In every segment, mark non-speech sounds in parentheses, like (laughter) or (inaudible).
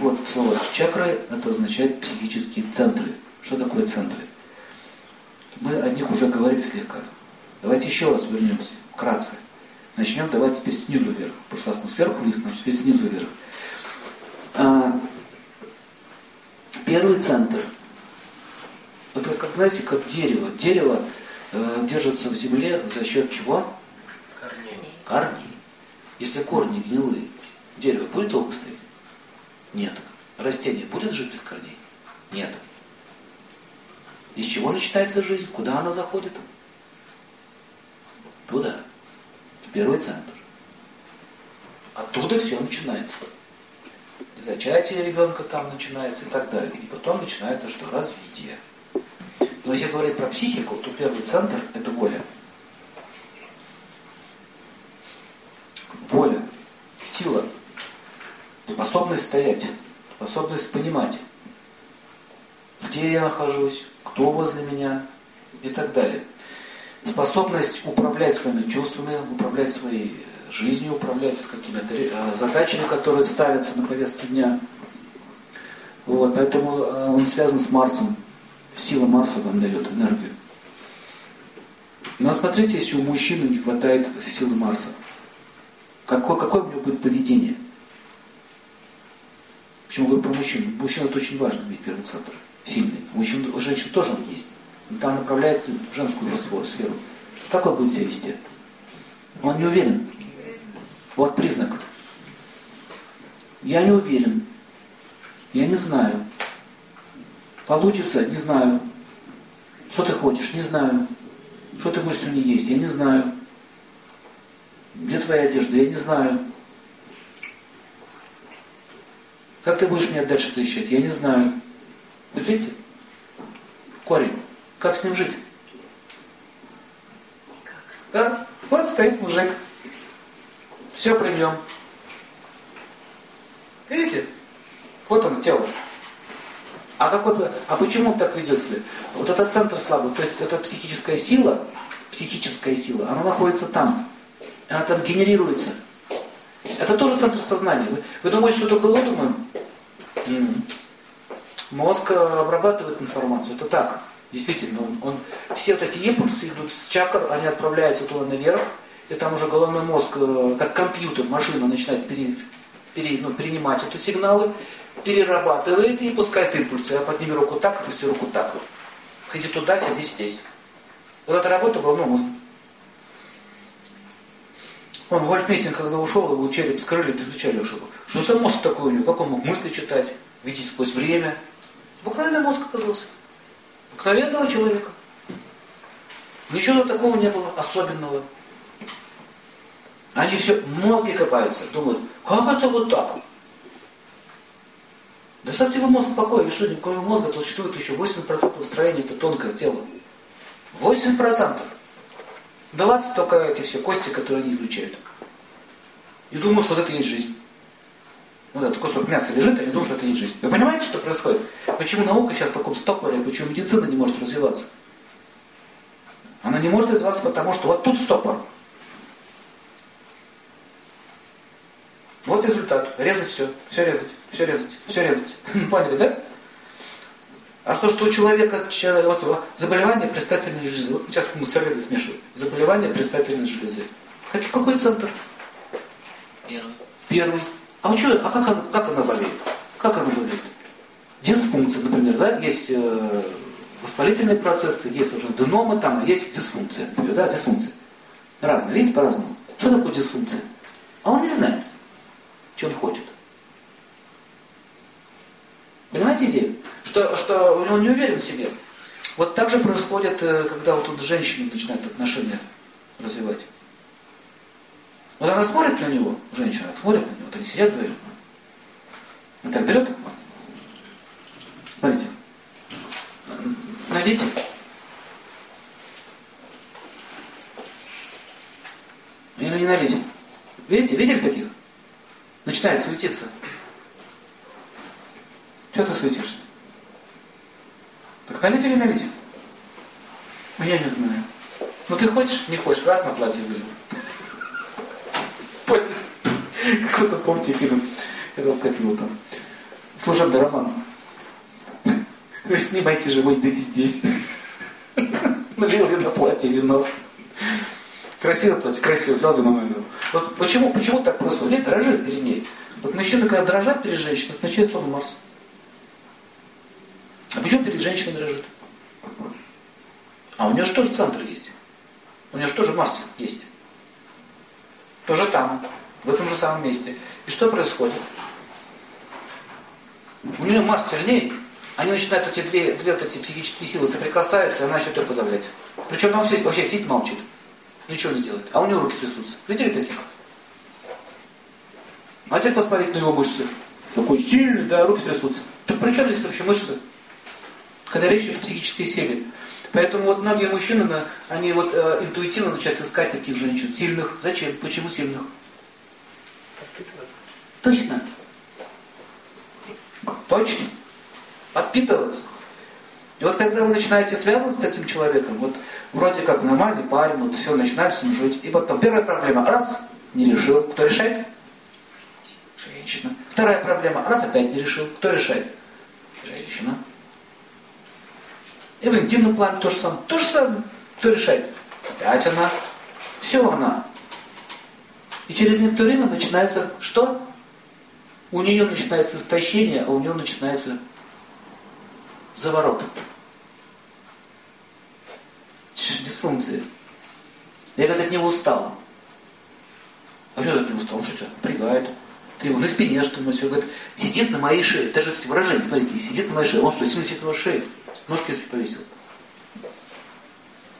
вот слово чакры, это означает психические центры. Что такое центры? Мы о них уже говорили слегка. Давайте еще раз вернемся, вкратце. Начнем, давайте теперь снизу вверх. Раз мы сверху вниз, значит теперь снизу вверх. А, первый центр. Это, как, знаете, как дерево. Дерево э, держится в земле за счет чего? Корней. Корней. Если корни гнилые, дерево будет долго стоять? Нет. Растение будет жить без корней? Нет. Из чего начинается жизнь? Куда она заходит? Туда. В первый центр. Оттуда все начинается. И зачатие ребенка там начинается и так далее. И потом начинается что? Развитие. Но если говорить про психику, то первый центр – это воля сила, способность стоять, способность понимать, где я нахожусь, кто возле меня и так далее. Способность управлять своими чувствами, управлять своей жизнью, управлять какими-то э, задачами, которые ставятся на повестке дня. Вот, поэтому э, он связан с Марсом. Сила Марса вам дает энергию. Но смотрите, если у мужчины не хватает силы Марса, какое, какое у него будет поведение? Почему говорю про мужчин? Мужчина это очень важно, ведь первый центр. Сильный. У, мужчин, у женщин тоже он есть. Он там направляет в женскую сферу. Как он будет себя вести? Он не уверен. Вот признак. Я не уверен. Я не знаю. Получится? Не знаю. Что ты хочешь? Не знаю. Что ты будешь сегодня есть? Я не знаю. Где твоя одежда? Я не знаю. Как ты будешь меня дальше защищать? Я не знаю. Вы видите? Корень. Как с ним жить? Как? Вот стоит мужик. Все при нем. Видите? Вот оно, тело. А, какой, а почему он так ведет себя? Вот этот центр слабый, то есть это психическая сила, психическая сила, она находится там. Она там генерируется. Это тоже центр сознания. Вы, вы думаете, что только мы думаем? М-м. Мозг обрабатывает информацию. Это так. Действительно, он, он, все вот эти импульсы идут с чакр, они отправляются туда наверх, и там уже головной мозг, э, как компьютер, машина начинает пере, пере, ну, принимать эти сигналы, перерабатывает и пускает импульсы. Я подними руку так, опусти руку так. Ходи туда, сиди здесь. Вот эта работа головного мозга. Он Вольф Мессинг, когда ушел, его череп скрыли, изучали что, что за мозг такой у него, как он мог мысли читать, видеть сквозь время. Буквально мозг оказался. Обыкновенного человека. Ничего такого не было особенного. Они все мозги копаются, думают, как это вот так? Да ставьте вы мозг в покое, и что, кроме мозга то существует еще 80% строения, это тонкое тело. 80%. 20 только эти все кости, которые они изучают. И думают, что вот это и есть жизнь. Вот этот кусок мяса лежит, они думают, что это и есть жизнь. Вы понимаете, что происходит? Почему наука сейчас в таком стопоре, почему медицина не может развиваться? Она не может развиваться, потому что вот тут стопор. Вот результат. Резать все. Все резать. Все резать. Все резать. (laughs) Поняли, да? А что, что у человека вот, заболевание предстательной железы. Вот сейчас мы с смешиваем. Заболевание предстательной железы. Какой центр? Первый. Первый. А, что, а как, она, как она болеет? Как она болеет? Дисфункция, например, да? Есть э, воспалительные процессы, есть уже деномы там, а есть дисфункция. Например, да? Дисфункция. Разные. Видите, по-разному. Что такое дисфункция? А он не знает что он хочет. Понимаете идею? Что, что он не уверен в себе. Вот так же происходит, э, когда вот тут женщины начинают отношения развивать. Вот она смотрит на него, женщина смотрит на него, вот они сидят вдвоем. Он так берет. Смотрите. Найдите. Или не найдите. Видите? Видели таких? начинает суетиться. Что ты суетишься? Или налить? Ну, я не знаю. Ну, ты хочешь? Не хочешь. Раз на платье вылил. Понял? Кто-то, помните, фильм, вот там. Служебный роман. Вы снимайте же, вы идите здесь. Налил на платье вино. Красиво платье, красиво, взял вино налил. Вот почему, почему так происходит? Лет дрожит перед ней. Вот мужчины, когда дрожат перед женщиной, это начинает слово Марс. А почему женщиной дрожит? А у нее же тоже центр есть. У нее же тоже Марс есть. Тоже там, в этом же самом месте. И что происходит? У нее Марс сильнее, они начинают эти две, две вот эти психические силы соприкасаются, и она начинает ее подавлять. Причем она вообще, вообще сидит, молчит. Ничего не делает. А у нее руки трясутся. Видели таких? А теперь посмотреть на его мышцы. Такой сильный, да, руки трясутся. Так при чем здесь вообще мышцы? Когда речь идет о психической силе. Поэтому вот многие мужчины, они вот э, интуитивно начинают искать таких женщин. Сильных. Зачем? Почему сильных? Точно. Точно. Подпитываться. И вот когда вы начинаете связываться с этим человеком, вот вроде как нормальный парень, вот все, начинаем с ним жить. И потом первая проблема, раз, не решил. Кто решает? Женщина. Вторая проблема, раз опять не решил. Кто решает? Женщина. И в интимном плане то же самое. То же самое. Кто решает? Опять она. Все она. И через некоторое время начинается что? У нее начинается истощение, а у нее начинается заворот. Дисфункция. Я говорю, от него устал. А что ты от него устал? Он что тебя напрягает? Ты его на спине что носишь. Он говорит, сидит на моей шее. Даже выражение, смотрите, сидит на моей шее. Он что, сидит на вашей шее? Ножки повесил.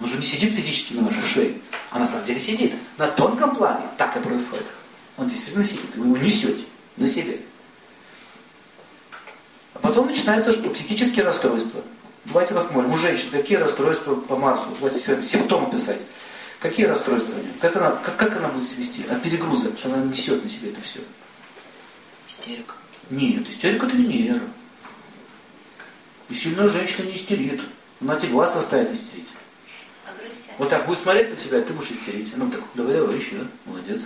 Он же не сидит физически на вашей шее, а на самом деле сидит. На тонком плане так и происходит. Он действительно сидит, вы его несете на себе. А потом начинается что? Психические расстройства. Давайте посмотрим, у женщин какие расстройства по Марсу, давайте симптомы писать. Какие расстройства у нее? Как она, как, как она будет себя вести? От перегруза, что она несет на себе это все. Истерика. Нет, истерика это Венера. И сильная женщина не истерит. Она тебе глаз заставит истерить. Вот так будет смотреть на тебя, ты будешь истерить. Ну так, давай, давай, еще, молодец.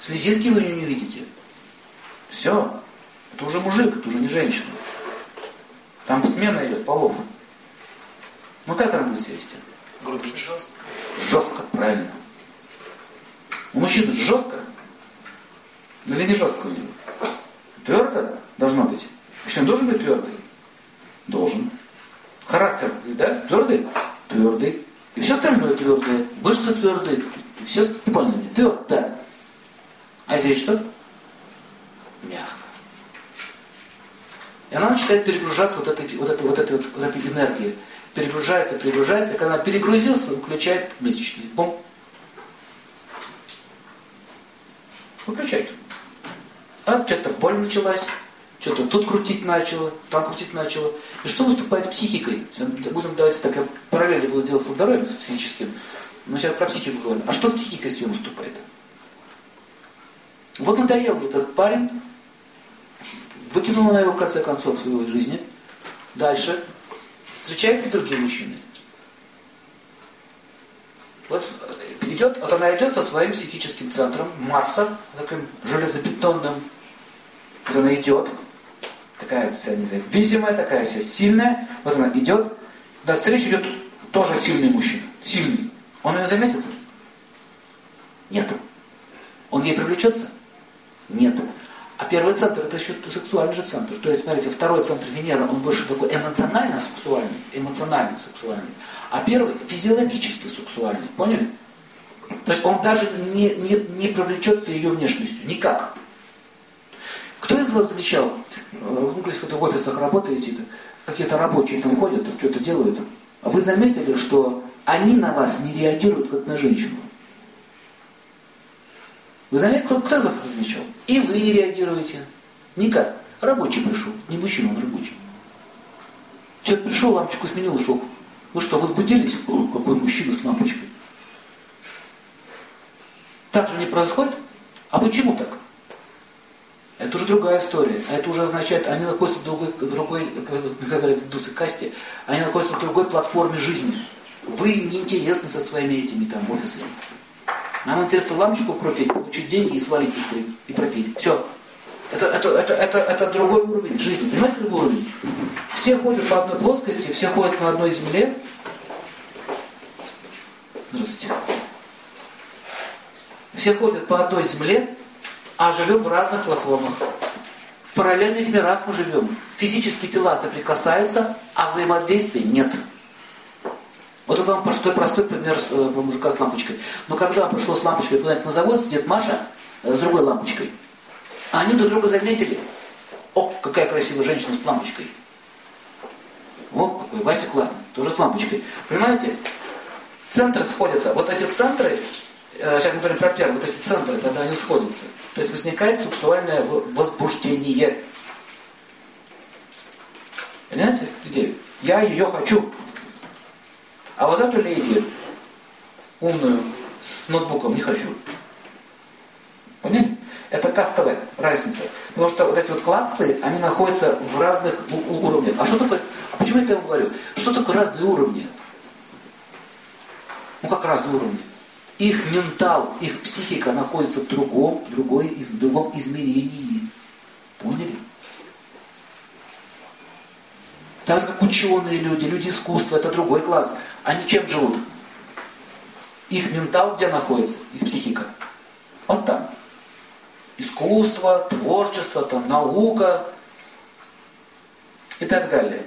Слезинки вы не видите. Все. Это уже мужик, это уже не женщина. Там смена идет полов. Ну как она будет себя вести? Грубить. Жестко. Жестко, правильно. У мужчины жестко? Или не жестко у него? Твердо должно быть. Мужчина должен быть твердый? Должен. Характер, да? Твердый? Твердый. И все остальное твердое. Мышцы твердые. И все поняли. Твердо. А здесь что? Мягко. И она начинает перегружаться вот этой, вот этой, вот этой, вот, этой энергией. Перегружается, перегружается. Когда она перегрузился, выключает месячный. Бом. Выключает. А что-то боль началась что-то тут крутить начало, там крутить начало. И что выступает с психикой? Будем давайте так, я параллели буду делать со здоровьем, с физическим. Но сейчас про психику говорим. А что с психикой с нее выступает? Вот надоел этот парень, выкинул на его в конце концов в своей жизни. Дальше встречается с другим мужчиной. Вот идет, вот она идет со своим психическим центром Марса, таким железобетонным. Вот она идет, такая вся независимая, такая вся сильная. Вот она идет, на встречу идет тоже сильный мужчина. Сильный. Он ее заметит? Нет. Он ей привлечется? Нет. А первый центр это еще сексуальный же центр. То есть, смотрите, второй центр Венеры, он больше такой эмоционально-сексуальный, эмоционально-сексуальный. А первый физиологически сексуальный. Поняли? То есть он даже не, не, не привлечется ее внешностью. Никак. Кто из вас замечал, э, ну, если вы в офисах работаете, какие-то рабочие там ходят, что-то делают, а вы заметили, что они на вас не реагируют, как на женщину? Вы заметили, кто, кто из вас это замечал? И вы не реагируете. Никак. Рабочий пришел, не мужчина, он рабочий. Человек пришел, лампочку сменил, ушел. Вы что, возбудились? О, какой мужчина с лампочкой. Так же не происходит? А почему так? Это уже другая история. Это уже означает, они находятся в другой, другой как говорят в касте, они находятся в другой платформе жизни. Вы неинтересны со своими этими там офисами. Нам интересно лампочку пропить, получить деньги и свалить быстрее. И пропить. Все. Это, это, это, это, это другой уровень жизни. Понимаете, другой уровень? Все ходят по одной плоскости, все ходят на одной земле. Здравствуйте. Все ходят по одной земле, а живем в разных платформах. В параллельных мирах мы живем. Физические тела соприкасаются, а взаимодействия нет. Вот это вам простой, простой пример э, мужика с лампочкой. Но когда он пришел с лампочкой куда-нибудь на завод, сидит Маша э, с другой лампочкой. А они друг друга заметили. О, какая красивая женщина с лампочкой. Вот какой, Вася классный, тоже с лампочкой. Понимаете? Центры сходятся. Вот эти центры, сейчас мы говорим про первые, вот эти центры, когда они сходятся. То есть возникает сексуальное возбуждение. Понимаете, идею? Я ее хочу. А вот эту леди, умную, с ноутбуком, не хочу. Поняли? Это кастовая разница. Потому что вот эти вот классы, они находятся в разных уровнях. А что такое, а почему я это говорю? Что такое разные уровни? Ну как разные уровни? Их ментал, их психика находится в другом, другой, в другом измерении. Поняли? Так как ученые люди, люди искусства, это другой класс. Они чем живут? Их ментал где находится? Их психика. Вот там. Искусство, творчество, там, наука и так далее.